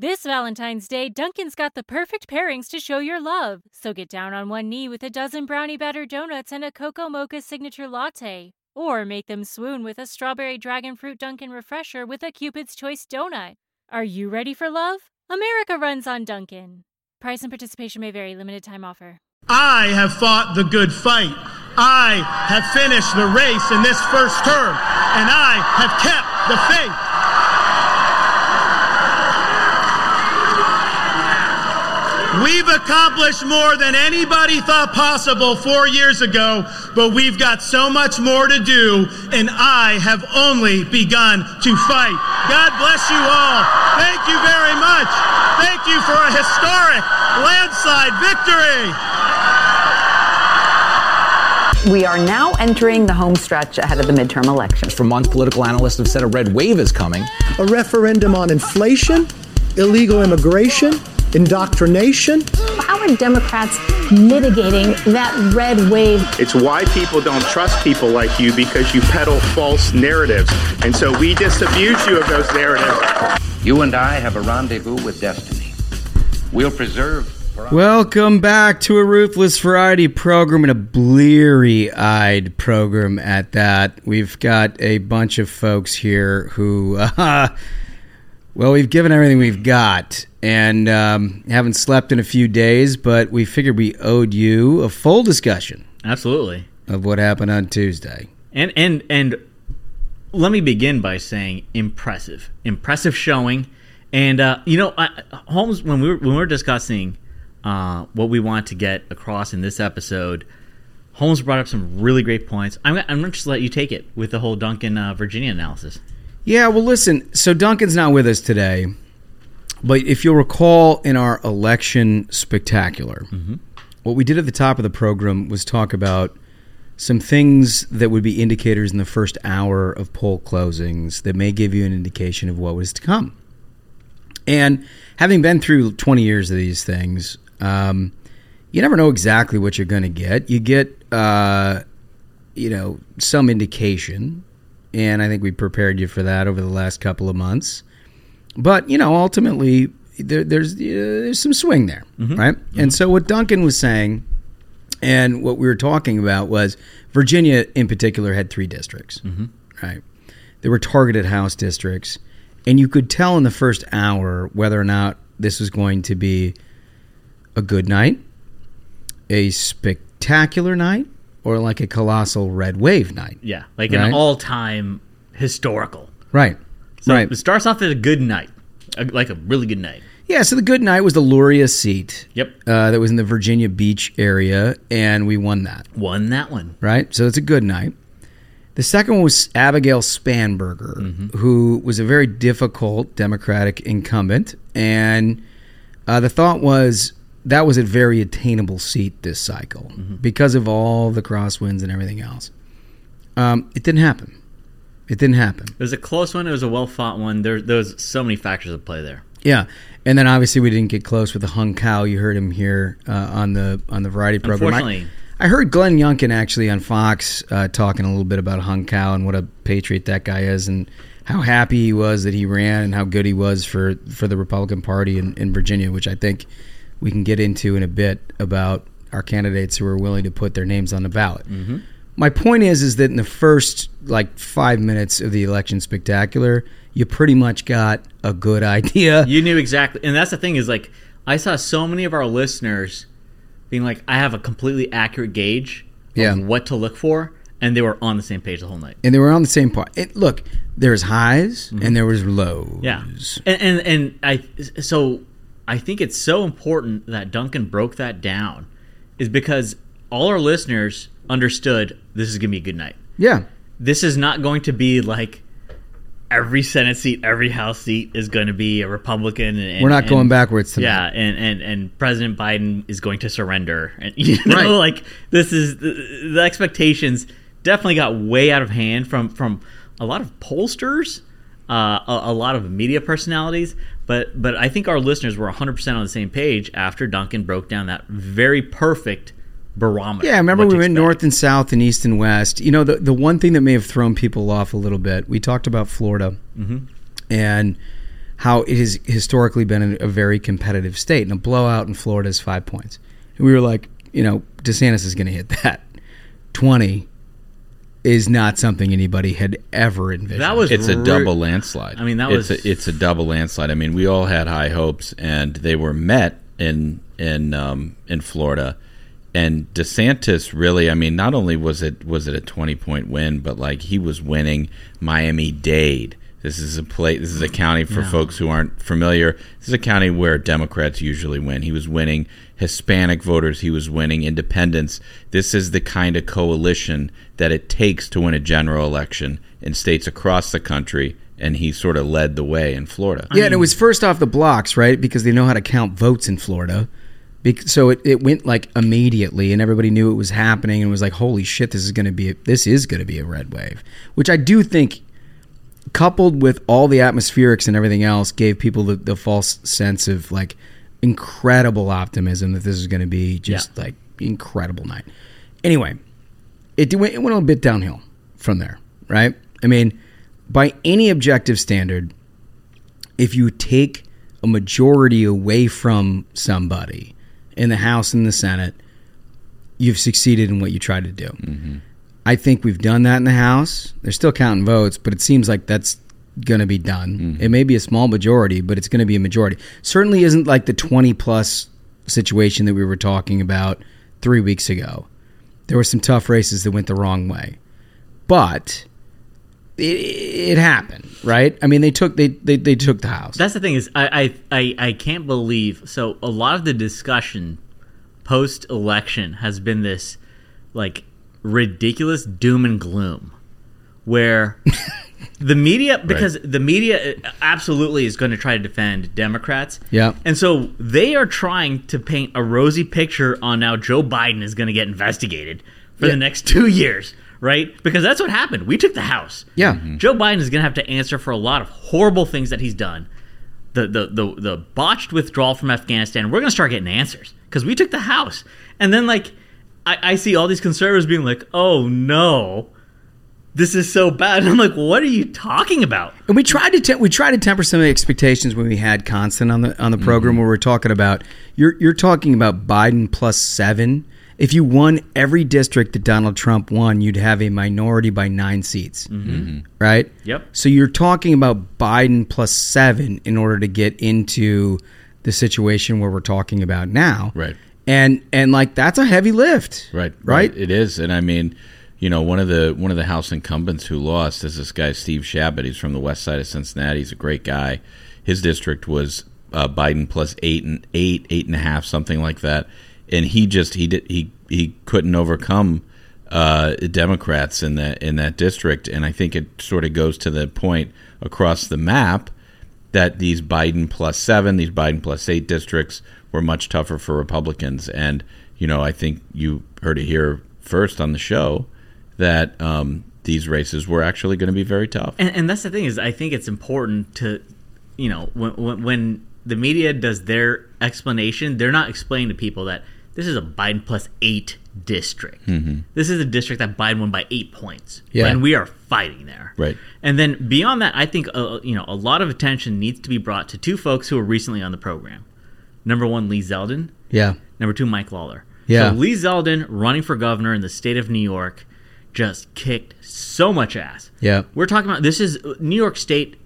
This Valentine's Day, Dunkin's got the perfect pairings to show your love. So get down on one knee with a dozen brownie batter donuts and a cocoa mocha signature latte. Or make them swoon with a strawberry dragon fruit Dunkin' refresher with a Cupid's Choice donut. Are you ready for love? America runs on Dunkin'. Price and participation may vary. Limited time offer. I have fought the good fight. I have finished the race in this first term, and I have kept the faith. We've accomplished more than anybody thought possible four years ago, but we've got so much more to do, and I have only begun to fight. God bless you all. Thank you very much. Thank you for a historic landslide victory. We are now entering the home stretch ahead of the midterm elections. For months, political analysts have said a red wave is coming. A referendum on inflation, illegal immigration, indoctrination. How are Democrats mitigating that red wave? It's why people don't trust people like you because you peddle false narratives. And so we disabuse you of those narratives. You and I have a rendezvous with destiny. We'll preserve. Welcome back to a Ruthless Variety program and a bleary eyed program at that. We've got a bunch of folks here who, uh, well, we've given everything we've got and um, haven't slept in a few days, but we figured we owed you a full discussion Absolutely. of what happened on Tuesday. And and and let me begin by saying impressive, impressive showing. And uh, you know, I, Holmes, when we were when we were discussing uh, what we want to get across in this episode, Holmes brought up some really great points. I'm I'm going to just let you take it with the whole Duncan uh, Virginia analysis. Yeah, well, listen. So Duncan's not with us today, but if you'll recall in our election spectacular, what we did at the top of the program was talk about some things that would be indicators in the first hour of poll closings that may give you an indication of what was to come. And having been through 20 years of these things, um, you never know exactly what you're going to get. You get, uh, you know, some indication, and I think we prepared you for that over the last couple of months. But you know, ultimately, there, there's uh, there's some swing there, mm-hmm. right? And mm-hmm. so what Duncan was saying, and what we were talking about was Virginia, in particular, had three districts, mm-hmm. right? There were targeted House districts, and you could tell in the first hour whether or not this was going to be a good night, a spectacular night, or like a colossal red wave night. Yeah, like Right. an all-time historical. Right. So right. it starts off as a good night, like a really good night. Yeah, so the good night was the Luria seat. Yep. Uh, that was in the Virginia Beach area, and we won that, Won that one. right? So it's a good night. The second one was Abigail Spanberger, Mm-hmm. who was a very difficult Democratic incumbent. And uh, the thought was that was a very attainable seat this cycle Mm-hmm. because of all the crosswinds and everything else. Um, it didn't happen. It didn't happen. It was a close one. It was a well fought one. There, there was so many factors at play there. Yeah, and then obviously we didn't get close with the Hung Cao. You heard him here uh, on the on the variety program. I, I heard Glenn Youngkin actually on Fox uh, talking a little bit about Hung Cao and what a patriot that guy is, and how happy he was that he ran, and how good he was for for the Republican Party in, in Virginia, which I think we can get into in a bit about our candidates who are willing to put their names on the ballot. Mm-hmm. My point is, is that in the first like five minutes of the election spectacular, you pretty much got a good idea. You knew exactly, and that's the thing is like I saw so many of our listeners being like, I have a completely accurate gauge Yeah. of what to look for, and they were on the same page the whole night. and they were on the same part. It, look, there's highs mm-hmm. and there was lows. Yeah, and, and and I so I think it's so important that Duncan broke that down, is because all our listeners understood this is gonna be a good night. yeah, This is not going to be like every Senate seat, every House seat is going to be a Republican. And, We're not and- going backwards tonight. Yeah, and, and and President Biden is going to surrender, and you know, Right. like this is the, the expectations definitely got way out of hand from from a lot of pollsters, uh, a, a lot of media personalities. But but I think our listeners were 100 percent on the same page after Duncan broke down that very perfect barometer. Yeah, I remember we went north and south and east and west. You know, the the one thing that may have thrown people off a little bit, we talked about Florida Mm-hmm. and how it has historically been a, very competitive state, and a blowout in Florida is five points. And we were like, you know, DeSantis is going to hit that. Twenty is not something anybody had ever envisioned. That was it's a double landslide. I mean, that it's was- a, it's a double landslide. I mean, we all had high hopes, and they were met in in um, in Florida. And DeSantis really, I mean, not only was it was it a twenty point win, but like he was winning Miami Dade. This is a place. This is a county for folks who aren't familiar. This is a county where Democrats usually win. He was winning Hispanic voters. He was winning independents. This is the kind of coalition that it takes to win a general election in states across the country. And he sort of led the way in Florida. Yeah, and it was first off the blocks, right? Because they know how to count votes in Florida. So it, it went like immediately, and everybody knew it was happening, and was like, "Holy shit, this is going to be a, this is going to be a red wave," which I do think, coupled with all the atmospherics and everything else, gave people the, the false sense of like incredible optimism that this is going to be just like incredible night. Anyway, it went, it went a bit downhill from there, right? I mean, by any objective standard, if you take a majority away from somebody in the House and the Senate, you've succeeded in what you tried to do. Mm-hmm. I think we've done that in the House. They're still counting votes, but it seems like that's going to be done. Mm-hmm. It may be a small majority, but it's going to be a majority. Certainly isn't like the 20 plus situation that we were talking about three weeks ago. There were some tough races that went the wrong way. But it, it happened, right? I mean, they took they, they, they took the house. That's the thing is I, I I I can't believe so a lot of the discussion post election has been this like ridiculous doom and gloom where the media because the media absolutely is going to try to defend Democrats. Yeah. And so they are trying to paint a rosy picture on now Joe Biden is going to get investigated for Yeah. the next 2 years, right? Because that's what happened. We took the house. Yeah. Mm-hmm. Joe Biden is going to have to answer for a lot of horrible things that he's done. The the the, the botched withdrawal from Afghanistan. We're going to start getting answers because we took the house. And then like I, I see all these conservatives being like, "Oh no, this is so bad." And I'm like, "What are you talking about?" And we tried to te- we tried to temper some of the expectations when we had Constant on the on the mm-hmm. program where we're talking about you're you're talking about Biden plus seven. If you won every district that Donald Trump won, you'd have a minority by nine seats, mm-hmm. Mm-hmm. right? Yep. So you're talking about Biden plus seven in order to get into the situation where we're talking about now, Right. And and like that's a heavy lift, Right, Right. It is, and I mean, you know, one of the one of the House incumbents who lost is this guy Steve Chabot. He's from the west side of Cincinnati. He's a great guy. His district was uh, Biden plus eight and eight, eight and a half, something like that. And he just he did he he couldn't overcome uh, Democrats in that in that district. And I think it sort of goes to the point across the map that these Biden plus seven, these Biden plus eight districts were much tougher for Republicans. And, you know, I think you heard it here first on the show that um, these races were actually going to be very tough. And, and that's the thing is, I think it's important to, you know, when, when when the media does their explanation, they're not explaining to people that this is a Biden plus eight district. This is a district that Biden won by eight points. Yeah. and we are fighting there. Right. And then beyond that, I think uh, you know a lot of attention needs to be brought to two folks who were recently on the program. Number one, Lee Zeldin. Yeah. Number two, Mike Lawler. Yeah. So Lee Zeldin running for governor in the state of New York just kicked so much ass. Yeah. We're talking about this is New York State.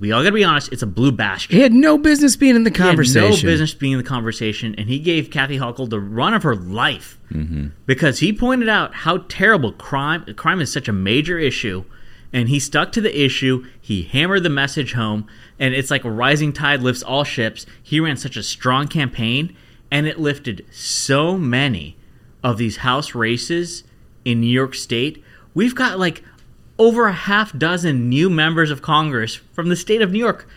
We all got to be honest. It's a blue bastion. He had no business being in the He had conversation. no business being in the conversation, and he gave Kathy Hochul the run of her life mm-hmm. because he pointed out how terrible crime crime is such a major issue, and he stuck to the issue. He hammered the message home, and it's like a rising tide lifts all ships. He ran such a strong campaign, and it lifted so many of these House races in New York State. We've got like over a half dozen new members of Congress from the state of New York.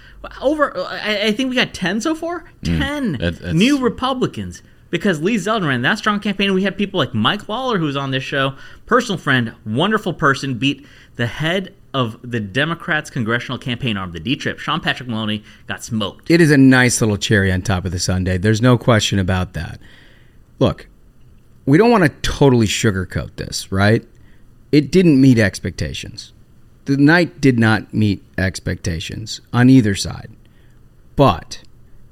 Over, I, I think we got ten so far. Hmm. Ten That- new Republicans because Lee Zeldin ran that strong campaign. We had people like Mike Lawler, who was on this show, personal friend, wonderful person, beat the head of the Democrats' congressional campaign arm, the D Trip, Sean Patrick Maloney, got smoked. it is a nice little cherry on top of the sundae. There's no question about that. Look, we don't want to totally sugarcoat this, right? It didn't meet expectations. The night did not meet expectations on either side. But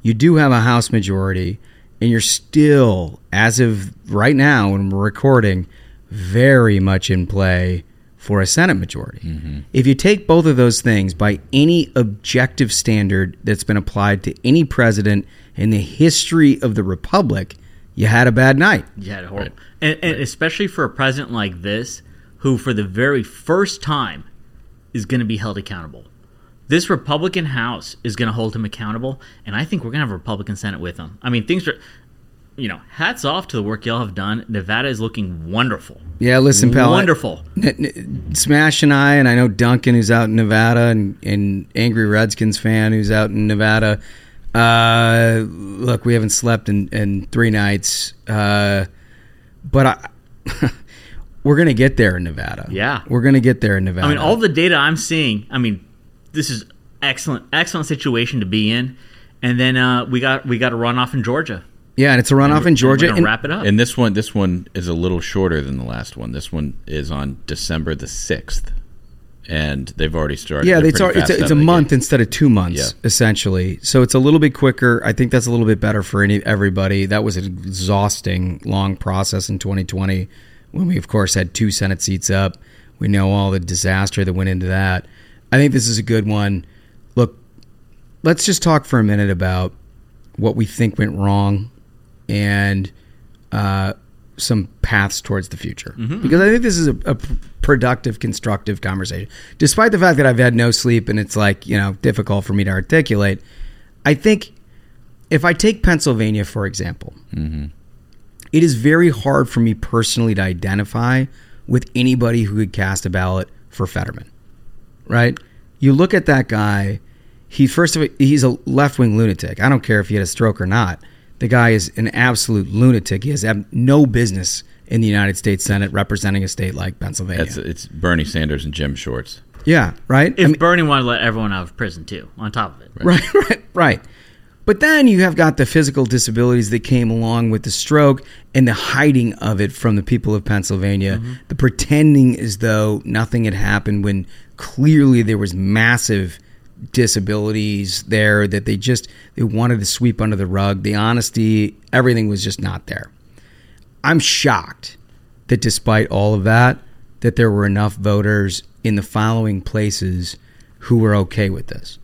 you do have a House majority, and you're still, as of right now when we're recording, very much in play for a Senate majority. Mm-hmm. If you take both of those things by any objective standard that's been applied to any president in the history of the Republic, you had a bad night. Yeah, horrible. And, and especially for a president like this, who for the very first time is going to be held accountable. This Republican House is going to hold him accountable, and I think we're going to have a Republican Senate with him. I mean, things are, you know, hats off to the work y'all have done. Nevada is looking wonderful. Yeah, listen, pal. Wonderful. N- n- Smash and I, and I know Duncan, who's out in Nevada, and, and Angry Redskins fan, who's out in Nevada. Uh, look, we haven't slept in, in three nights, uh, but I, we're gonna get there in Nevada. Yeah. we're gonna get there in Nevada. I mean, all the data I'm seeing. I mean, this is excellent, excellent situation to be in. And then uh, we got we got a runoff in Georgia. yeah, and it's a runoff in Georgia. We're and- wrap it up. And this one, this one is a little shorter than the last one. This one is on December the sixth, and they've already started. Yeah, They're it's, pretty it's, a, it's a month gate. instead of two months, Yeah. essentially. So it's a little bit quicker. I think that's a little bit better for any everybody. That was an exhausting, long process in 2020 when we, of course, had two Senate seats up. We know all the disaster that went into that. I think this is a good one. Look, let's just talk for a minute about what we think went wrong and uh, some paths towards the future. Because I think this is a productive, constructive conversation. Despite the fact that I've had no sleep and it's like, you know, difficult for me to articulate, I think if I take Pennsylvania, for example, it is very hard for me personally to identify with anybody who could cast a ballot for Fetterman. Right? You look at that guy, he first of all, he's a left wing lunatic. I don't care if he had a stroke or not. The guy is an absolute lunatic. He has no business in the United States Senate representing a state like Pennsylvania. That's, it's Bernie Sanders and gym shorts. yeah, right? if Bernie wanted to let everyone out of prison too, on top of it. Right, right, right. But then you have got the physical disabilities that came along with the stroke and the hiding of it from the people of Pennsylvania, mm-hmm. the pretending as though nothing had happened when clearly there was massive disabilities there that they just they wanted to sweep under the rug. The honesty, everything was just not there. I'm shocked that despite all of that, that there were enough voters in the following places who were okay with this.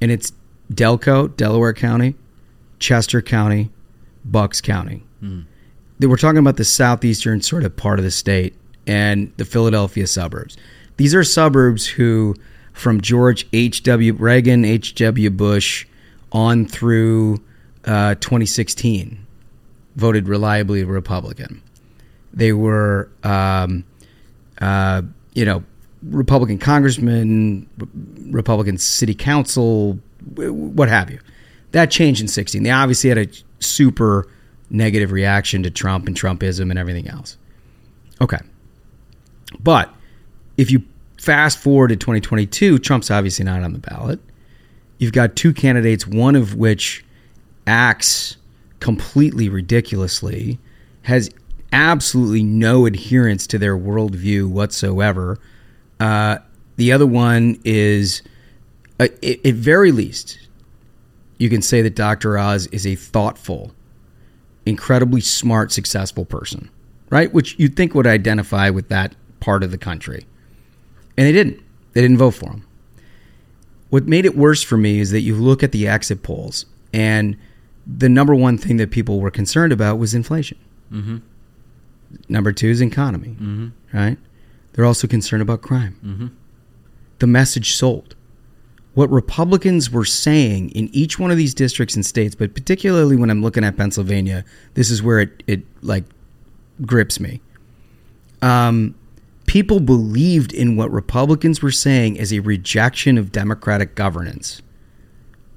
And it's Delco, Delaware County, Chester County, Bucks County. They We're talking about the southeastern sort of part of the state and the Philadelphia suburbs. These are suburbs who, from George H.W. Reagan, H.W. Bush, on through uh, 2016, voted reliably Republican. They were, um, uh, you know, Republican congressmen, Republican city council, what have you. That changed in 16. They obviously had a super negative reaction to Trump and Trumpism and everything else. Okay. But if you fast forward to 2022, Trump's obviously not on the ballot. You've got two candidates, one of which acts completely ridiculously, has absolutely no adherence to their worldview whatsoever. Uh, the other one is, at, at very least, you can say that Dr. Oz is a thoughtful, incredibly smart, successful person, right? Which you'd think would identify with that part of the country. And they didn't. They didn't vote for him. What made it worse for me is that you look at the exit polls, and the number one thing that people were concerned about was inflation. Mm-hmm. Number two is economy, Mhm. right? They're also concerned about crime. Mhm. The message sold. What Republicans were saying in each one of these districts and states, but particularly when I'm looking at Pennsylvania, this is where it, it like grips me. Um, people believed in what Republicans were saying as a rejection of democratic governance,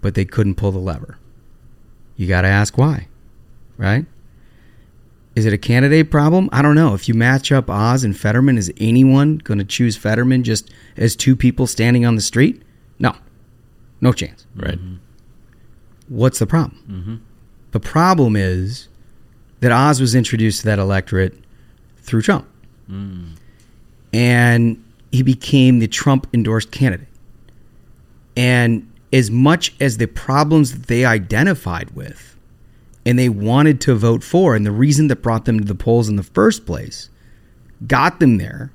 but they couldn't pull the lever. You got to ask why, right? Is it a candidate problem? I don't know. If you match up Oz and Fetterman, is anyone going to choose Fetterman just as two people standing on the street? No, no chance. Right. What's the problem? Mm-hmm. The problem is that Oz was introduced to that electorate through Trump. Mm. And he became the Trump endorsed candidate. And as much as the problems that they identified with and they wanted to vote for, and the reason that brought them to the polls in the first place got them there,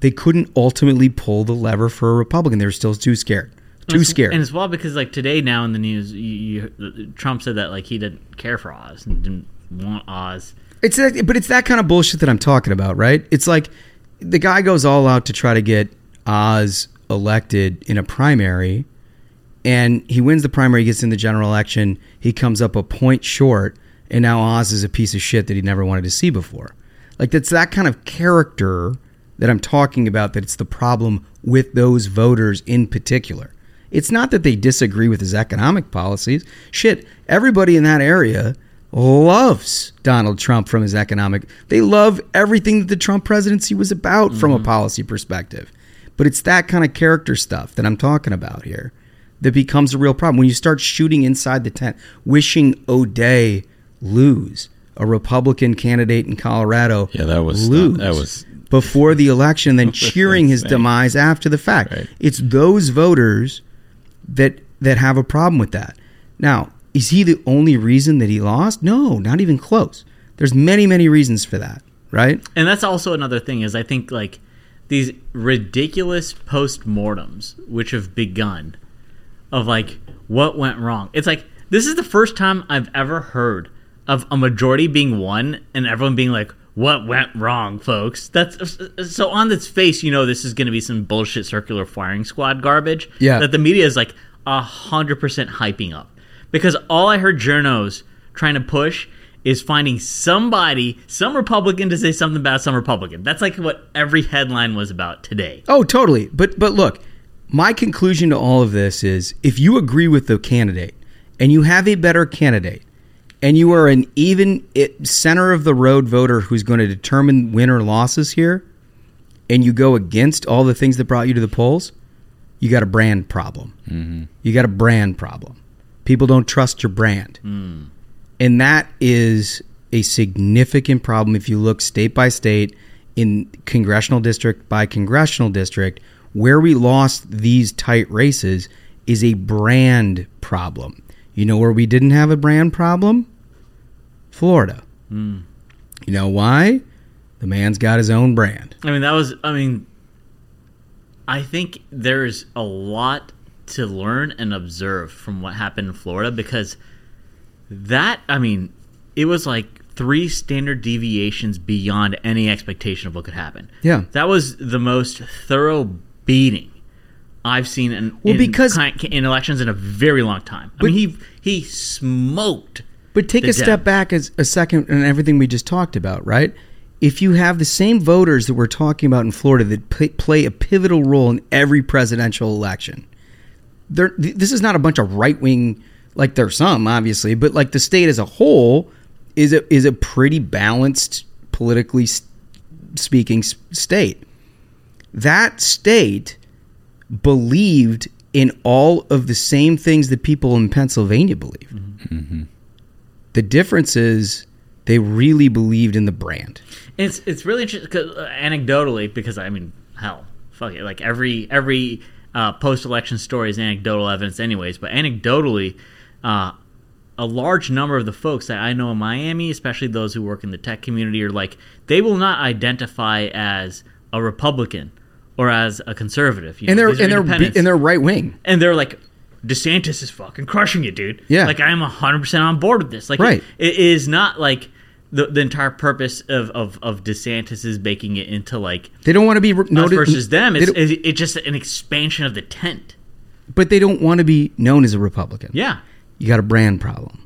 they couldn't ultimately pull the lever for a Republican. They were still too scared. Too it's- scared. And as well because like today now in the news, you, you, Trump said that like he didn't care for Oz and didn't want Oz. It's that, but it's that kind of bullshit that I'm talking about, right? It's like the guy goes all out to try to get Oz elected in a primary, and he wins the primary, gets in the general election, he comes up a point short, and now Oz is a piece of shit that he never wanted to see before. Like that's that kind of character that I'm talking about. That it's the problem with those voters in particular. It's not that they disagree with his economic policies. Shit, everybody in that area loves Donald Trump from his economic. They love everything that the Trump presidency was about from a mm-hmm. policy perspective. But it's that kind of character stuff that I'm talking about here that becomes a real problem when you start shooting inside the tent, wishing O'Dea lose a Republican candidate in Colorado. Yeah, that was lose that was before the election, then cheering his demise after the fact. Right. It's those voters that that have a problem with that. Now, is he the only reason that he lost? No, not even close. There's many, many reasons for that, right? And that's also another thing is I think like these ridiculous post-mortems which have begun of like what went wrong. It's like this is the first time I've ever heard of a majority being won and everyone being like what went wrong, folks? That's so on its face, you know, this is going to be some bullshit circular firing squad garbage. Yeah. that the media is like a hundred percent hyping up because all I heard journos trying to push is finding somebody, some Republican to say something about some Republican. That's like what every headline was about today. Oh, totally. But but look, my conclusion to all of this is if you agree with the candidate and you have a better candidate and you are an even it, center of the road voter who's going to determine win or losses here and you go against all the things that brought you to the polls, you got a brand problem. Mm-hmm. You got a brand problem. People don't trust your brand. And that is a significant problem if you look state by state, in congressional district by congressional district, where we lost these tight races is a brand problem. You know where we didn't have a brand problem? Florida. Hmm. You know why? The man's got his own brand. I mean, that was, I mean, I think there's a lot to learn and observe from what happened in Florida because that, I mean, it was like three standard deviations beyond any expectation of what could happen. Yeah. That was the most thorough beating I've seen in, Well, in, because- in elections in a very long time. I mean, he he smoked. But take a step back as a second and everything we just talked about, right? If you have the same voters that we're talking about in Florida that play, play a pivotal role in every presidential election, there, th- this is not a bunch of right wing, like there's some obviously, but like the state as a whole is a is a pretty balanced politically speaking state. That state believed in all of the same things that people in Pennsylvania believe. The difference is they really believed in the brand. It's it's really interesting 'cause, uh, anecdotally because I mean hell fuck it like every every uh, post election story is anecdotal evidence anyways but anecdotally uh, a large number of the folks that I know in Miami especially those who work in the tech community are like they will not identify as a Republican or as a conservative you And know, they're and they're and they're right wing. and they're like DeSantis is fucking crushing it, dude. Yeah. like I'm hundred percent on board with this. Like, Right. it, it is not like the, the entire purpose of, of of DeSantis is making it into like They don't want to be re- us versus them. It's, it's it's just an expansion of the tent. but they don't want to be known as a Republican. Yeah, You got a brand problem.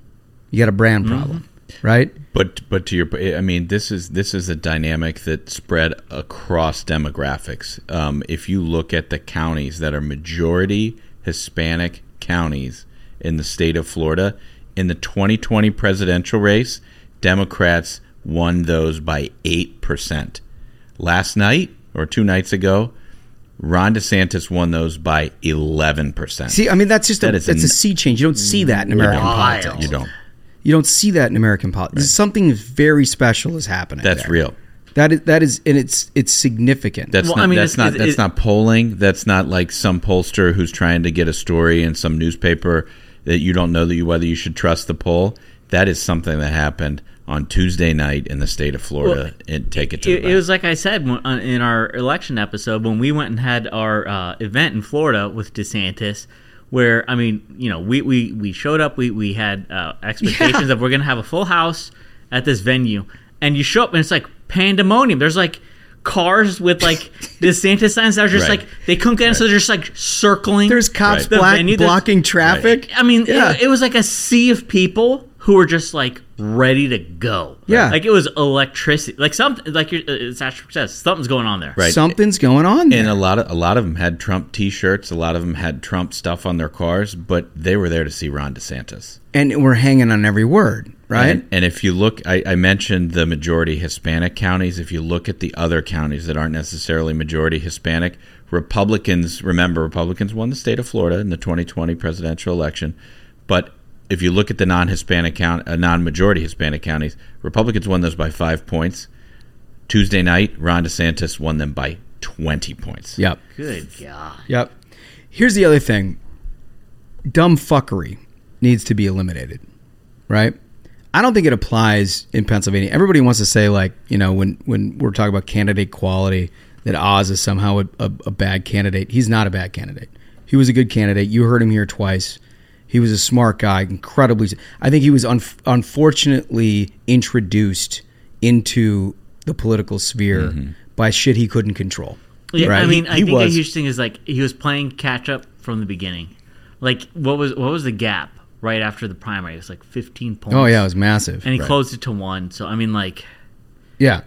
You got a brand Mm-hmm. Right? But but to your, I mean, this is this is a dynamic that spread across demographics. Um, if you look at the counties that are majority Hispanic counties in the state of Florida, in the 2020 presidential race, Democrats won those by eight percent. Last night or two nights ago, Ron DeSantis won those by eleven percent. See, I mean that's just a That is that's a sea change. You don't see that in American politics. You don't. You don't see that in American politics. Something very special is happening. That's there. real. That is that is and it's it's significant. That's Well, not I mean, that's it's- not it's- that's it- not polling. That's not like some pollster who's trying to get a story in some newspaper that you don't know that you whether you should trust the poll. That is something that happened on Tuesday night in the state of Florida. and take it to It, the it was like I said uh, in our election episode when we went and had our uh, event in Florida with DeSantis, where I mean, you know, we we, we showed up, we we had uh, expectations of we're gonna have a full house at this venue, and you show up and it's like pandemonium. There's like cars with like DeSantis signs that are just Right. like they couldn't get in, so they're just like circling. There's cops the black, venue. Blocking traffic. I mean, Yeah. it, it was like a sea of people who were just like ready to go. Yeah. like it was electricity. Like something, like your, uh, Sash says, something's going on there. Right. Something's going on there. and a lot of a lot of them had Trump T-shirts. A lot of them had Trump stuff on their cars, but they were there to see Ron DeSantis. and we're hanging on every word, right? And, and if you look, I, I mentioned the majority Hispanic counties. If you look at the other counties that aren't necessarily majority Hispanic, Republicans, remember, Republicans won the state of Florida in the 2020 presidential election. But if you look at the non Hispanic count, uh, non majority Hispanic counties, Republicans won those by five points. Tuesday night, Ron DeSantis won them by 20 points. yep. Good God. Yep. Here's the other thing. Dumb fuckery needs to be eliminated, right? I don't think it applies in Pennsylvania. Everybody wants to say like, you know, when when we're talking about candidate quality, that Oz is somehow a, a, a bad candidate. He's not a bad candidate. He was a good candidate. You heard him here twice. He was a smart guy, incredibly. I think he was un, unfortunately introduced into the political sphere mm-hmm. by shit he couldn't control. Yeah, right? I mean, He- I he think a was. huge thing is like he was playing catch up from the beginning. Like, what was what was the gap right after the primary? It was like 15 points. Oh yeah, it was massive. and he Right. closed it to one. So I mean, like, Yeah.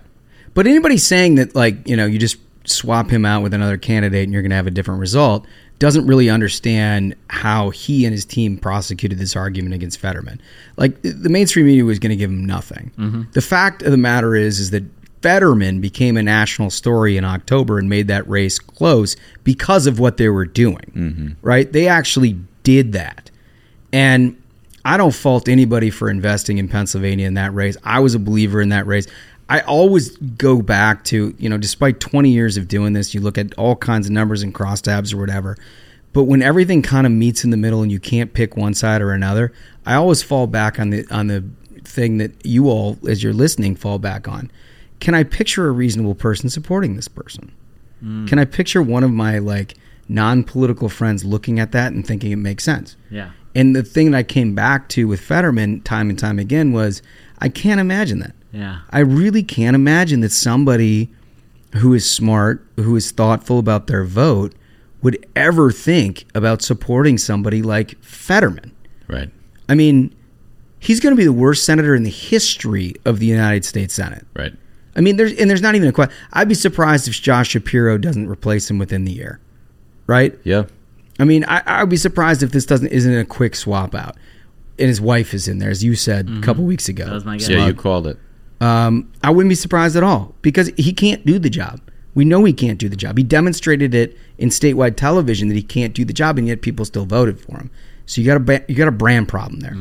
But anybody saying that, like, you know, you just swap him out with another candidate and you're going to have a different result doesn't really understand how he and his team prosecuted this argument against Fetterman. Like, the mainstream media was going to give him nothing. Mm-hmm. The fact of the matter is, is that Fetterman became a national story in October and made that race close because of what they were doing, mm-hmm. right? They actually did that. And I don't fault anybody for investing in Pennsylvania in that race. I was a believer in that race. I always go back to, you know, despite 20 years of doing this, you look at all kinds of numbers and crosstabs or whatever. But when everything kind of meets in the middle and you can't pick one side or another, I always fall back on the on the thing that you all as you're listening fall back on. Can I picture a reasonable person supporting this person? Mm. Can I picture one of my like non-political friends looking at that and thinking it makes sense? yeah, And the thing that I came back to with Fetterman time and time again was I can't imagine that. Yeah. I really can't imagine that somebody who is smart, who is thoughtful about their vote, would ever think about supporting somebody like Fetterman. Right. I mean, he's going to be the worst senator in the history of the United States Senate. Right. I mean, there's and there's not even a question. I'd be surprised if Josh Shapiro doesn't replace him within the year, right? Yeah. I mean, I, I'd be surprised if this doesn't isn't a quick swap out. And his wife is in there, as you said a mm-hmm. couple weeks ago. That was my guess. Yeah, you called it. Um, I wouldn't be surprised at all because he can't do the job. We know he can't do the job. He demonstrated it in statewide television that he can't do the job, and yet people still voted for him. So you got a you got a brand problem there.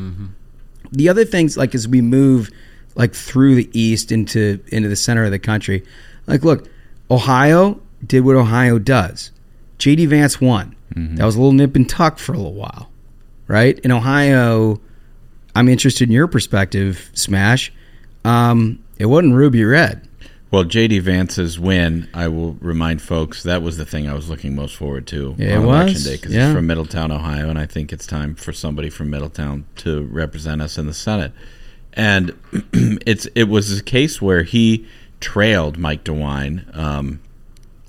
The other things, like as we move like through the east into into the center of the country, like look, Ohio did what Ohio does. JD Vance won. That was a little nip and tuck for a little while, right? In Ohio, I'm interested in your perspective, Smash. Um, it wasn't ruby red. Well, JD Vance's win, I will remind folks, that was the thing I was looking most forward to Yeah, on election day because Yeah. he's from Middletown, Ohio, and I think it's time for somebody from Middletown to represent us in the Senate. And it's it was a case where he trailed Mike DeWine um,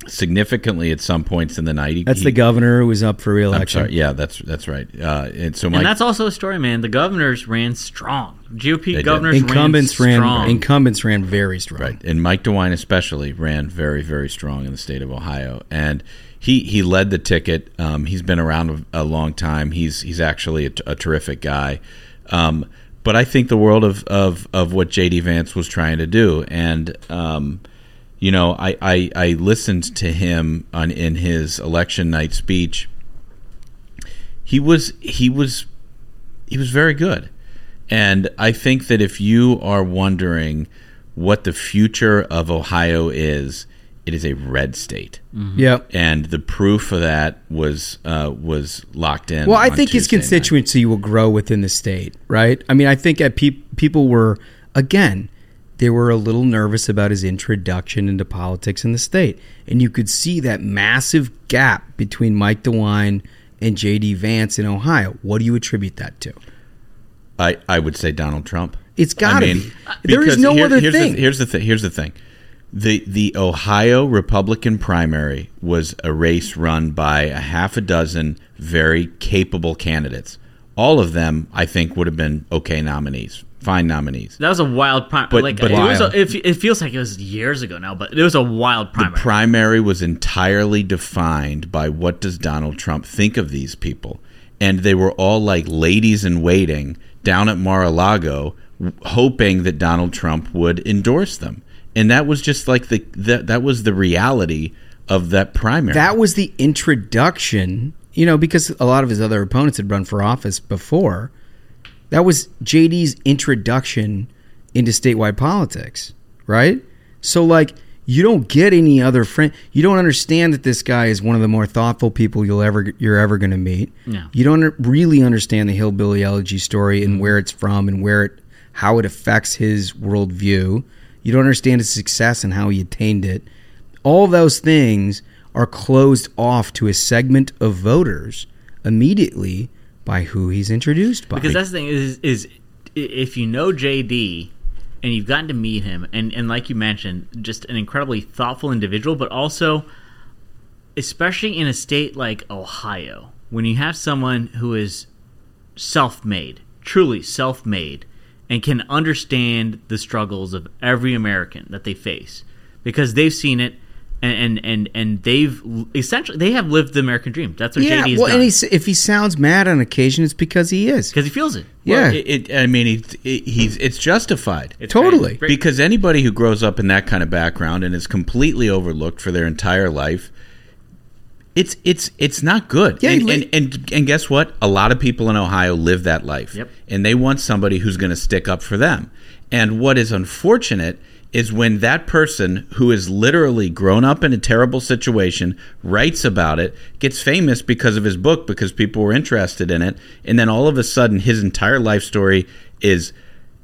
significantly at some points in the night. He- That's he- the governor who was up for I'm reelection. sorry. Yeah, that's that's right. Uh, and so Mike, and that's also a story, man. The governors ran strong. GOP did. governors Incumbents ran, ran, strong. incumbents ran very strong. Right, and Mike DeWine especially ran very, very strong in the state of Ohio, and he he led the ticket. Um, he's been around a long time. He's he's actually a, t- a terrific guy. Um, but I think the world of, of, of what JD Vance was trying to do, and um, you know, I, I I listened to him on in his election night speech. He was he was he was very good. And I think that if you are wondering what the future of Ohio is, it is a red state. Yep. And the proof of that was uh, was locked in. Well, I on think his Tuesday night. constituency will grow within the state, right? I mean, I think that pe- people were again, they were a little nervous about his introduction into politics in the state, and you could see that massive gap between Mike DeWine and J.D. Vance in Ohio. What do you attribute that to? I, I would say Donald Trump. It's gotta I be. There is no other here's thing. The, here's the thing. Here's the thing. The the Ohio Republican primary was a race run by a half a dozen very capable candidates. All of them, I think, would have been okay nominees, fine nominees. That was a wild primary. But- like but it, was wild. a, it, it feels like it was years ago now, but it was a wild primary. The primary. primary was entirely defined by what does Donald Trump think of these people, and they were all like ladies in waiting down at Mar-a-Lago, w- hoping that Donald Trump would endorse them, and that was just like the that that was the reality of that primary. That was the introduction, you know, because a lot of his other opponents had run for office before. That was JD's introduction into statewide politics, right? So, like, you don't get any other friend. You don't understand that this guy is one of the more thoughtful people you'll ever you're ever going to meet. Yeah. You don't really understand the hillbilly elegy story and mm-hmm. where it's from and where it how it affects his worldview. You don't understand his success and how he attained it. All those things are closed off to a segment of voters immediately by who he's introduced by. because that's the thing is is if you know JD and you've gotten to meet him and and like you mentioned just an incredibly thoughtful individual but also especially in a state like Ohio when you have someone who is self-made truly self-made and can understand the struggles of every American that they face because they've seen it and and and, and they've essentially they have lived the American dream that's what yeah, JD has well, done and he's, if he sounds mad on occasion, it's because he is. because he feels it Yeah, Well, it, it, I mean, it, it, he's it's justified. It's Totally. great. because anybody who grows up in that kind of background and is completely overlooked for their entire life it's it's it's not good Yeah, and, li- and, and and guess what a lot of people in ohio live that life Yep. and they want somebody who's going to stick up for them and what is unfortunate is when that person who is literally grown up in a terrible situation writes about it gets famous because of his book because people were interested in it and then all of a sudden his entire life story is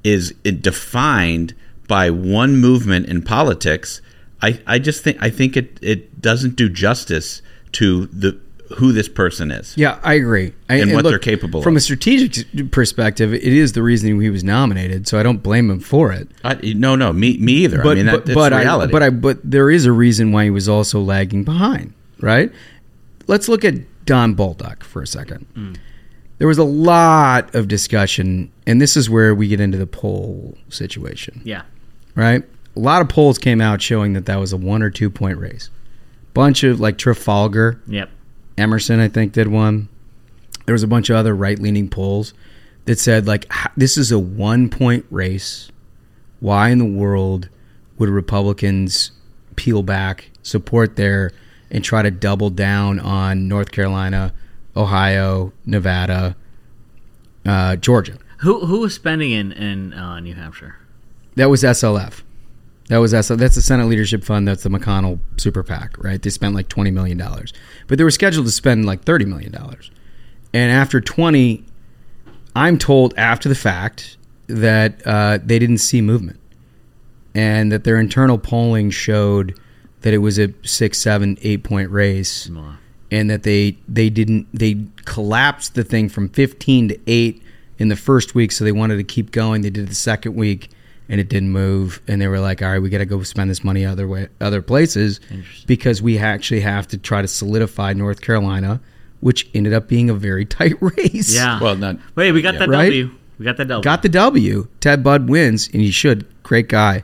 is defined by one movement in politics. I i just think i think it it doesn't do justice to the who this person is Yeah, I agree. I, And what they're capable of. From of. a strategic perspective, it is the reason he was nominated, so I don't blame him for it. I, no no me me either But i mean that, but, that's but I reality but I but there is a reason why he was also lagging behind, right? Let's look at Don Bolduc for a second. Mm. There was a lot of discussion, and this is where we get into the poll situation. yeah right? A lot of polls came out showing that that was a one or two point race. Bunch of like Trafalgar, yep Emerson, I think did one. There was a bunch of other right leaning polls that said like this is a one point race. Why in the world would Republicans peel back, support there, and try to double down on North Carolina, Ohio, Nevada, uh, Georgia? Who who was spending in in uh, New Hampshire? That was SLF. That was. That's the Senate Leadership Fund. That's the McConnell Super PAC, right? They spent like twenty million dollars, but they were scheduled to spend like thirty million dollars. And after twenty, I'm told after the fact that uh, they didn't see movement, and that their internal polling showed that it was a six, seven, eight point race, and that they they didn't they collapsed the thing from fifteen to eight in the first week, so they wanted to keep going. They did the second week, and it didn't move, and they were like, "All right, we got to go spend this money other way, other places, because we actually have to try to solidify North Carolina." Which ended up being a very tight race. Yeah. well not Wait, we got that Right? W. We got that W. Got the W. Ted Budd wins, and he should. Great guy.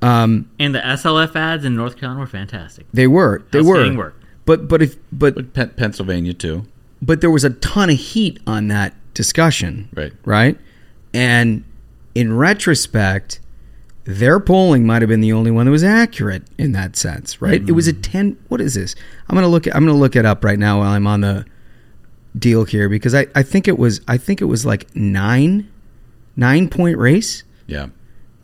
Um, and the SLF ads in North Carolina were fantastic. they were. They were. work. But but if but but Pen- pennsylvania too but there was a ton of heat on that discussion. Right. Right. And in retrospect, their polling might have been the only one that was accurate in that sense, right? It was a mm-hmm. ten. What is this? I'm gonna look. I'm gonna look it up right now while I'm on the deal here because I, I think it was I think it was like nine nine point race. yeah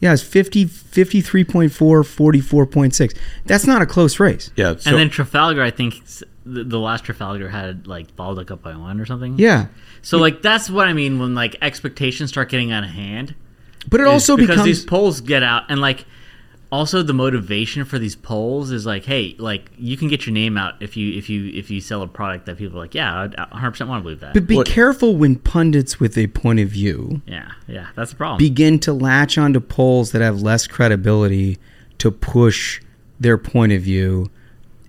Yeah, it's 50, 53.4, 44.6. That's not a close race. Yeah. and then Trafalgar, I think the, the last Trafalgar had like Bolduc up by one or something. Yeah. So like that's what I mean when like expectations start getting out of hand. But it also because becomes these polls get out and like also the motivation for these polls is like hey like you can get your name out if you if you if you sell a product that people are like yeah I 100% want to believe that. But be careful when pundits with a point of view yeah, yeah, that's the problem. begin to latch onto polls that have less credibility to push their point of view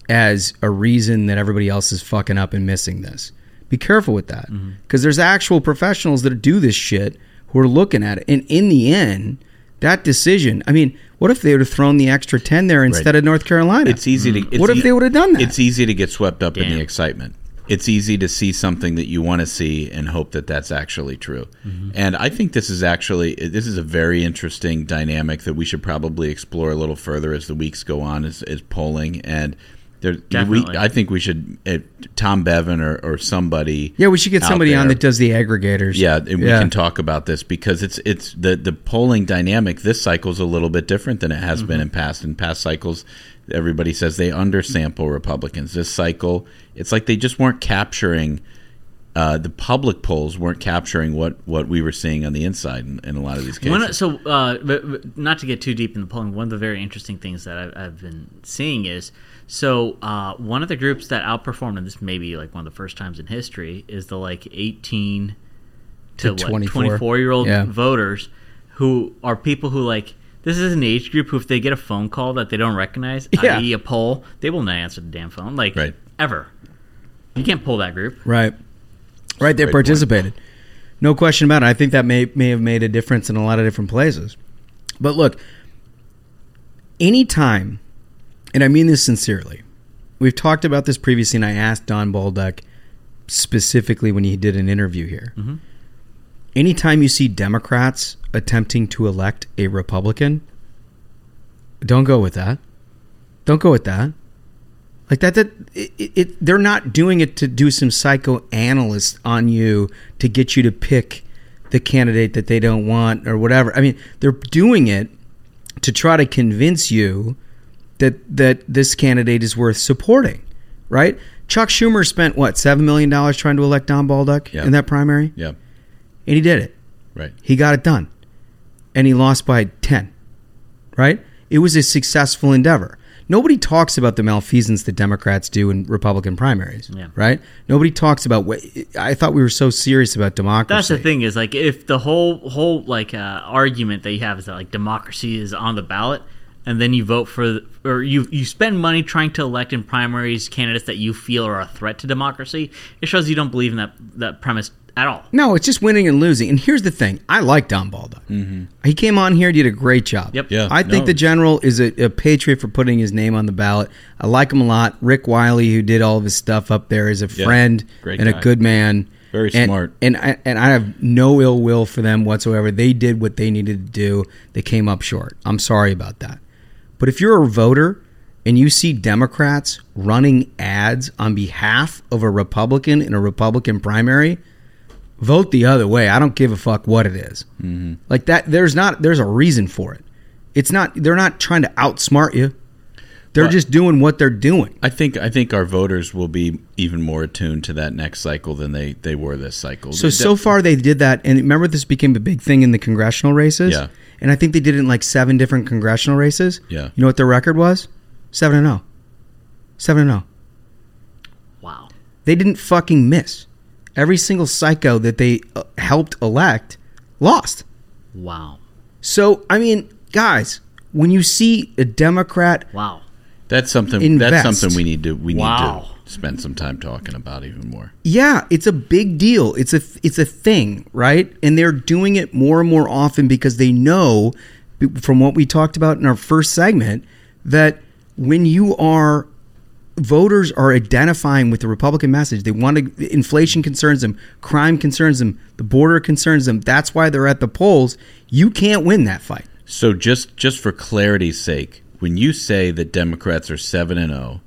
as a reason that everybody else is fucking up and missing this. Be careful with that Mm-hmm. because there's actual professionals that do this shit who are looking at it, and in the end, that decision. I mean, what if they would have thrown the extra ten there instead of North Carolina? It's easy to. It's what if e- they would have done that? It's easy to get swept up in the excitement. It's easy to see something that you want to see and hope that that's actually true. Mm-hmm. And I think this is actually this is a very interesting dynamic that we should probably explore a little further as the weeks go on as, as polling and. There, we, I think we should uh, Tom Bevan or, or somebody. yeah, we should get out somebody on that does the aggregators. yeah, and we can talk about this because it's it's the the polling dynamic. This cycle is a little bit different than it has been in past. In past cycles, everybody says they undersample Republicans. This cycle, it's like they just weren't capturing. Uh, the public polls weren't capturing what, what we were seeing on the inside in, in a lot of these cases. One, so, uh, but, but not to get too deep in the polling, one of the very interesting things that I've, I've been seeing is so uh, one of the groups that outperformed, and this may be like one of the first times in history, is the like 18 to, To what, 24. 24 year old Yeah. voters who are people who like. This is an age group who, if they get a phone call that they don't recognize, Yeah. i.e., a poll, they will not answer the damn phone, like Right. ever. You can't pull that group. Right. Right. They great point. participated. No question about it. I think that may may have made a difference in a lot of different places. But look, anytime, and I mean this sincerely, we've talked about this previously, and I asked Don Bolduc specifically when he did an interview here. Mm-hmm. Anytime you see Democrats attempting to elect a Republican, don't go with that. Don't go with that. Like that, that it, it, it, they're not doing it to do some psychoanalyst on you to get you to pick the candidate that they don't want or whatever. I mean, they're doing it to try to convince you that that this candidate is worth supporting, right? Chuck Schumer spent what seven million dollars trying to elect Don Bolduc Yeah. in that primary, yeah, and he did it. right. He got it done. And he lost by 10. Right? It was a successful endeavor. Nobody talks about the malfeasance that Democrats do in Republican primaries. Yeah. Right? Nobody talks about what I thought we were so serious about democracy. That's the thing is like if the whole whole like uh, argument that you have is that like democracy is on the ballot, and then you vote for or you you spend money trying to elect in primaries candidates that you feel are a threat to democracy. It shows you don't believe in that that premise at all. No, it's just winning and losing. And here's the thing: I like Don Bolduc. Mm-hmm. He came on here, did a great job. Yep. Yeah, I think no. the general is a, a patriot for putting his name on the ballot. I like him a lot. Rick Wiley, who did all of his stuff up there, is a Yeah, friend great and guy. a good man. Very And- smart. And I, and I have no ill will for them whatsoever. They did what they needed to do. They came up short. I'm sorry about that. But if you're a voter and you see Democrats running ads on behalf of a Republican in a Republican primary, vote the other way. I don't give a fuck what it is. Mm-hmm. Like that, there's not there's a reason for it. It's not they're not trying to outsmart you. They're Well- just doing what they're doing. I think I think our voters will be even more attuned to that next cycle than they, they were this cycle. So so far they did that, and remember this became a big thing in the congressional races. Yeah. And I think they did it in like seven different congressional races. Yeah. you know what their record was? Seven and zero. Seven and zero. Wow. They didn't fucking miss. Every single psycho that they uh, helped elect lost. Wow. So I mean, guys, when you see a Democrat Wow. That's something. Invest. That's something we need to we Wow. need to spend some time talking about even more. Yeah, it's a big deal. It's a it's a thing, right? And they're doing it more and more often because they know from what we talked about in our first segment that when you are voters are identifying with the Republican message, they want to inflation concerns them, crime concerns them, the border concerns them. That's why they're at the polls. You can't win that fight. So just just for clarity's sake, when you say that Democrats are seven and zero,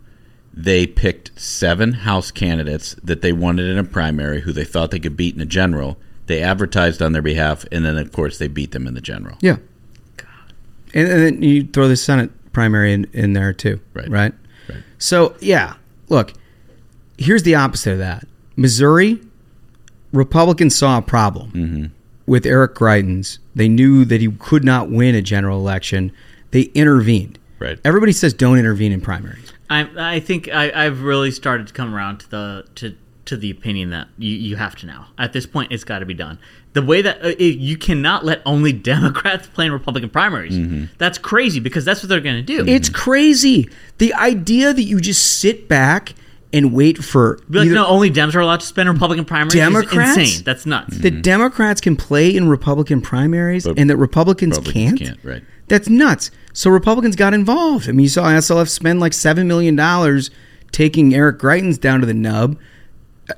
they picked seven House candidates that they wanted in a primary who they thought they could beat in a general. They advertised on their behalf, and then of course they beat them in the general. Yeah. and, and then you throw the Senate primary in, in there too. Right. Right. Right. So yeah, look, here's the opposite of that. Missouri, Republicans saw a problem Mm-hmm. with Eric Greitens. They knew that he could not win a general election. They intervened. Right. Everybody says don't intervene in primaries. I I think I, I've really started to come around to the to to the opinion that you, you have to now. At this point, it's got to be done. The way that uh, it, you cannot let only Democrats play in Republican primaries. Mm-hmm. That's crazy because that's what they're going to do. It's crazy. The idea that you just sit back and wait for Be like, either- no, only Dems are allowed to spend in Republican primaries. Democrats? is insane. That's nuts. The Democrats can play in Republican primaries and that Republicans, Republicans can't? can't, right. That's nuts. So Republicans got involved. I mean, you saw SLF spend like $7 million taking Eric Greitens down to the nub.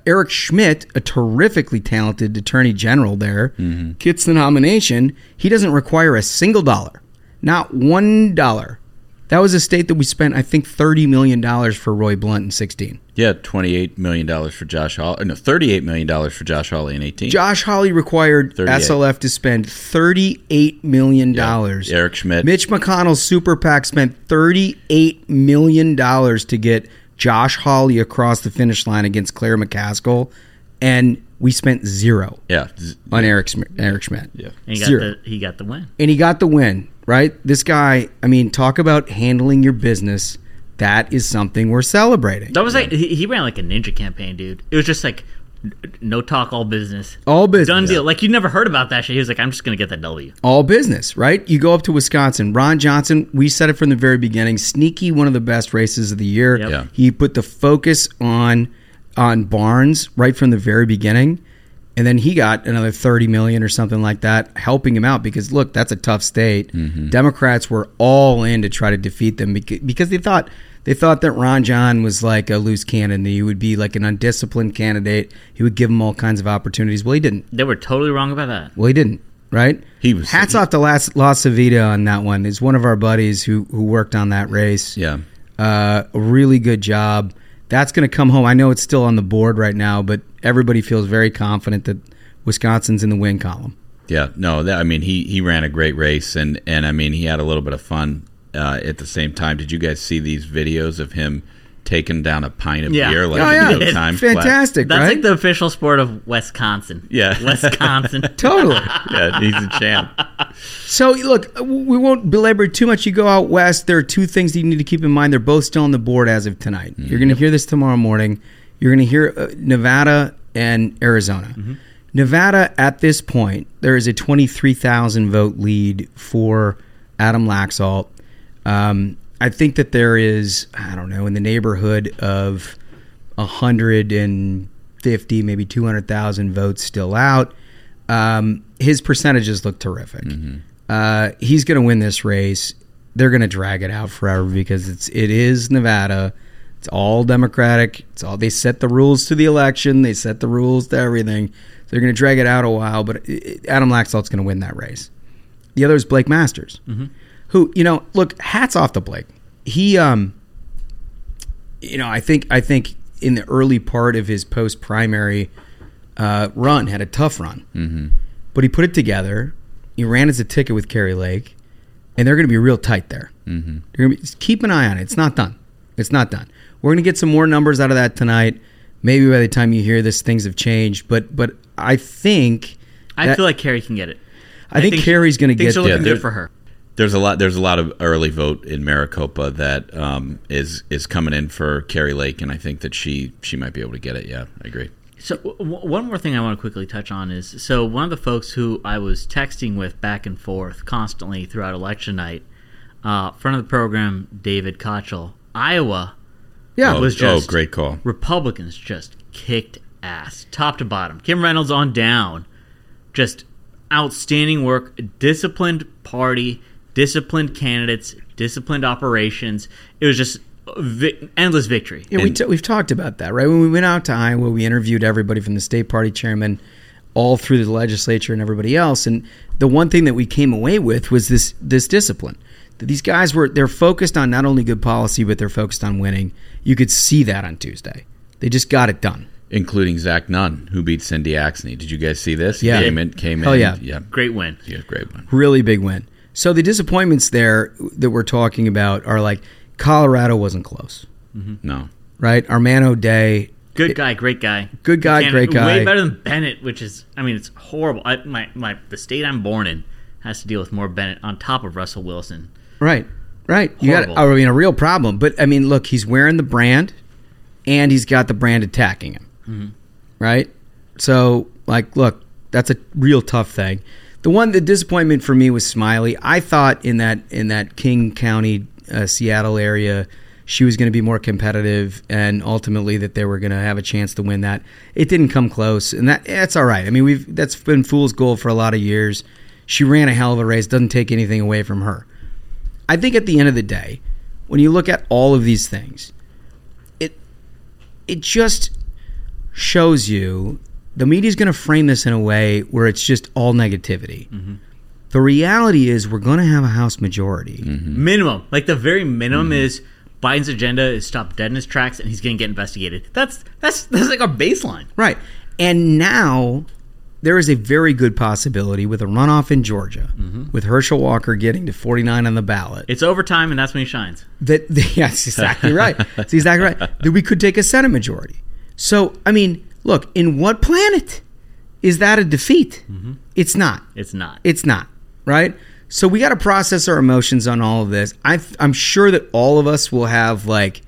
Eric Schmitt, a terrifically talented attorney general there, mm-hmm. gets the nomination. He doesn't require a single dollar, not one dollar. That was a state that we spent, I think, $30 million for Roy Blunt in 16. Yeah, twenty-eight million dollars for Josh Hawley. No, thirty-eight million dollars for Josh Hawley in eighteen. Josh Hawley required SLF to spend $38 million. Eric Schmitt. Mitch McConnell's super PAC spent $38 million to get Josh Hawley across the finish line against Claire McCaskill, and we spent zero Yeah, z- on Eric, Schmitt, Eric Schmitt. yeah. And he got Zero. the he got the win. And he got the win, right? This guy, I mean, talk about handling your business. That is something we're celebrating. That was like he, he ran like a ninja campaign, dude. It was just like no talk, all business, All business. done deal. Like you never heard about that shit. He was like, I'm just gonna get that W. all business, right? You go up to Wisconsin. Ron Johnson, we said it from the very beginning. Sneaky, one of the best races of the year. Yep. Yeah. He put the focus on on Barnes right from the very beginning, and then he got another thirty million or something like that, helping him out because look, that's a tough state. Democrats were all in to try to defeat them because, they thought they thought that Ron John was like a loose cannon. That he would be like an undisciplined candidate. He would give them all kinds of opportunities. Well, he didn't. They were totally wrong about that. Well, he didn't, right? He was- Hats he- off to Las, LaCivita on that one. Is one of our buddies who who worked on that race. Yeah. uh, a really good job. That's going to come home. I know it's still on the board right now, but everybody feels very confident that Wisconsin's in the win column. Yeah, no, that, I mean he he ran a great race and and I mean he had a little bit of fun uh, at the same time. Did you guys see these videos of him taking down a pint of Yeah. beer like Oh, in yeah. no time? Fantastic, That's right? like the official sport of Wisconsin. Yeah. Wisconsin. totally. Yeah, he's a champ. So look, we won't belabor too much. You go out west. There are two things that you need to keep in mind. They're both still on the board as of tonight. You're going to hear this tomorrow morning. You're going to hear uh, Nevada and Arizona. Nevada, at this point, there is a 23,000 vote lead for Adam Laxalt. Um, I think that there is, I don't know, in the neighborhood of 150, maybe 200,000 votes still out. Um, his percentages look terrific. Uh, he's going to win this race. They're going to drag it out forever because it's it is Nevada. It's all Democratic. It's all they set the rules to the election. They set the rules to everything. So they're going to drag it out a while. But it, it- Adam Laxalt's going to win that race. The other is Blake Masters, who you know, look, hats off to Blake. He, um, you know, I think I think in the early part of his post primary uh, run had a tough run, mm-hmm. but he put it together. He ran as a ticket with Kari Lake, and they're going to be real tight there. Mm-hmm. They're gonna be, just keep an eye on it. It's not done. It's not done. We're going to get some more numbers out of that tonight. Maybe by the time you hear this, things have changed. But but I think I that- feel like Kari can get it. I think Kari's gonna get. It. Things are looking Yeah, good for her. There's a lot. There's a lot of early vote in Maricopa that um, is is coming in for Kari Lake, and I think that she she might be able to get it. Yeah, I agree. So w- one more thing I want to quickly touch on is so one of the folks who I was texting with back and forth constantly throughout election night, uh, friend of the program, David Kochel, Iowa. Yeah. oh, was oh, just great call. Republicans just kicked ass, top to bottom. Kim Reynolds on down, just outstanding work, disciplined party, disciplined candidates, disciplined operations. It was just vi- endless victory. Yeah, we t- we've talked about that, right? When we went out to Iowa, we interviewed everybody from the state party chairman all through the legislature and everybody else. And the one thing that we came away with was this this discipline. That these guys were they're focused on not only good policy, but they're focused on winning. You could see that on Tuesday. They just got it done. including Zach Nunn, who beat Cindy Axne. Did you guys see this? Yeah. Came in. Came Hell in. yeah. Yeah. Great win. Yeah, great one. Really big win. So the disappointments there that we're talking about are like Colorado wasn't close, No. right? our man O'Dea, Good guy, great guy. Good guy, Can't- great guy. Way better than Bennett, which is, I mean, it's horrible. I, my, my, the state I'm born in has to deal with more Bennett on top of Russell Wilson. right? Right. You got, I mean, a real problem. But I mean, look, he's wearing the brand, and he's got the brand attacking him, Mm-hmm. right? So, like, look, that's a real tough thing. The one, the disappointment for me was Smiley. I thought in that in that King County, uh, Seattle area, she was going to be more competitive, and ultimately that they were going to have a chance to win that. It didn't come close, and that that's all right. I mean, we've that's been fool's gold for a lot of years. She ran a hell of a race. Doesn't take anything away from her. I think at the end of the day, when you look at all of these things, it it just shows you the media's going to frame this in a way where it's just all negativity. Mm-hmm. The reality is we're going to have a House majority. Mm-hmm. Minimum. Like the very minimum mm-hmm. is Biden's agenda is stopped dead in his tracks and he's going to get investigated. That's, that's, that's like our baseline. Right. And now there is a very good possibility with a runoff in Georgia, with Herschel Walker getting to 49 on the ballot, It's overtime and that's when he shines. that yeah, that's exactly right. That's exactly right. That we could take a Senate majority. So, I mean, look, in what planet is that a defeat? Mm-hmm. It's not. It's not. It's not, right? So we got to process our emotions on all of this. I, I'm sure that all of us will have like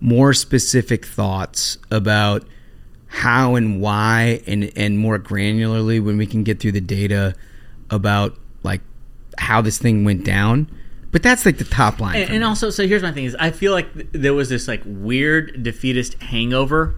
more specific thoughts about how and why, and and more granularly when we can get through the data about like how this thing went down. But that's like the top line. and, and also, so here's my thing: is I feel like th- there was this like weird defeatist hangover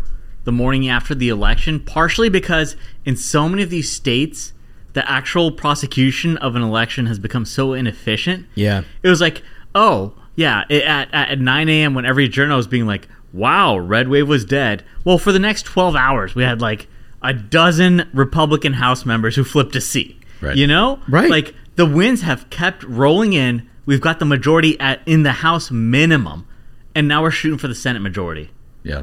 the morning after the election, partially because in so many of these states, the actual prosecution of an election has become so inefficient. yeah, It was like, oh yeah, it, at at 9 a.m. when every journal was being like, "Wow, red wave was dead." Well, for the next 12 hours, we had like a dozen Republican House members who flipped a seat. Right. You know, Right. Like the wins have kept rolling in. We've got the majority at in the House minimum, and now we're shooting for the Senate majority. Yeah.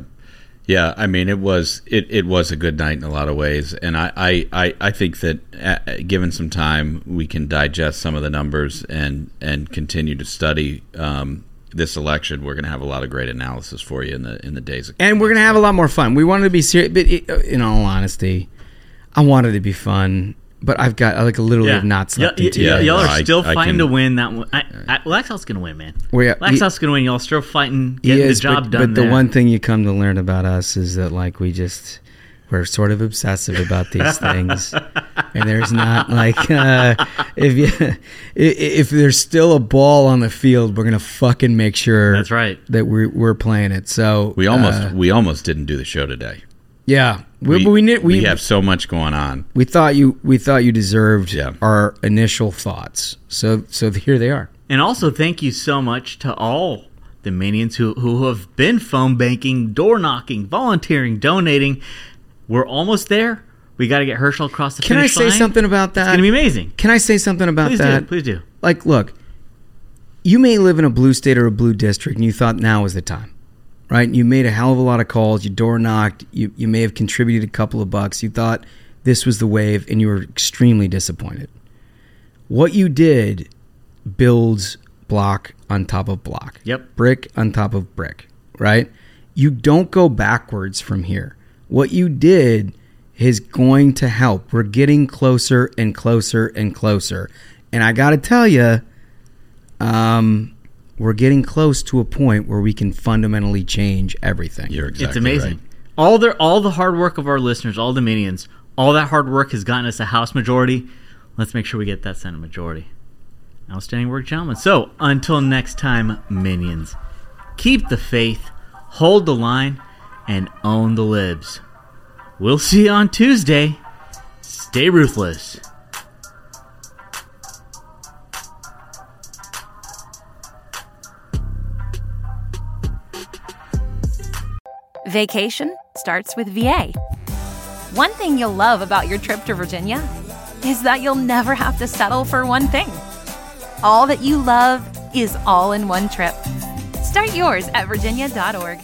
Yeah, I mean it was it, it was a good night in a lot of ways, and I I, I, I think that uh, given some time we can digest some of the numbers and and continue to study um, this election. We're going to have a lot of great analysis for you in the in the days. and we're gonna have a lot more fun. We wanted to be serious, but it, in all honesty, I wanted to be fun. But I've got like literally have not slept Y- in two y- days. y'all are still I fighting can- to win that one. I, I, Laxalt's gonna win, man. We- Laxalt's gonna win. Y'all still fighting, He getting is, the job but, done. But the one thing you come to learn about us is that like we just we're sort of obsessive about these things, and there's not like uh, if you if there's still a ball on the field, we're gonna fucking make sure That's right. that we're we're playing it. So We almost uh, we almost didn't do the show today. yeah we We we, we, we, we, have so much going on. we thought you we thought you deserved Yeah. our initial thoughts. So so here they are. And also, thank you so much to all the minions who, who have been phone banking, door knocking, volunteering, donating. We're almost there. We got to get Herschel across the Can I say line. something about that? It's going to be amazing. Can I say something about Please that? do. Please do. like look you may live in a blue state or a blue district and you thought now was the time right? You made a hell of a lot of calls. You door knocked. You, you may have contributed a couple of bucks. You thought this was the wave and you were extremely disappointed. What you did builds block on top of block. Yep. brick on top of brick right? You don't go backwards from here. What you did is going to help. We're getting closer and closer and closer. And i gotta tell you um, we're getting close to a point where we can fundamentally change everything. You're exactly it's amazing. right. All the all the hard work of our listeners, all the minions, all that hard work has gotten us a House majority. Let's make sure we get that Senate majority. Outstanding work, gentlemen. So until next time, minions, keep the faith, hold the line, and own the libs. We'll see you on Tuesday. Stay ruthless. Vacation starts with VA. One thing you'll love about your trip to Virginia is that you'll never have to settle for one thing. All that you love is all in one trip. Start yours at virginia.org.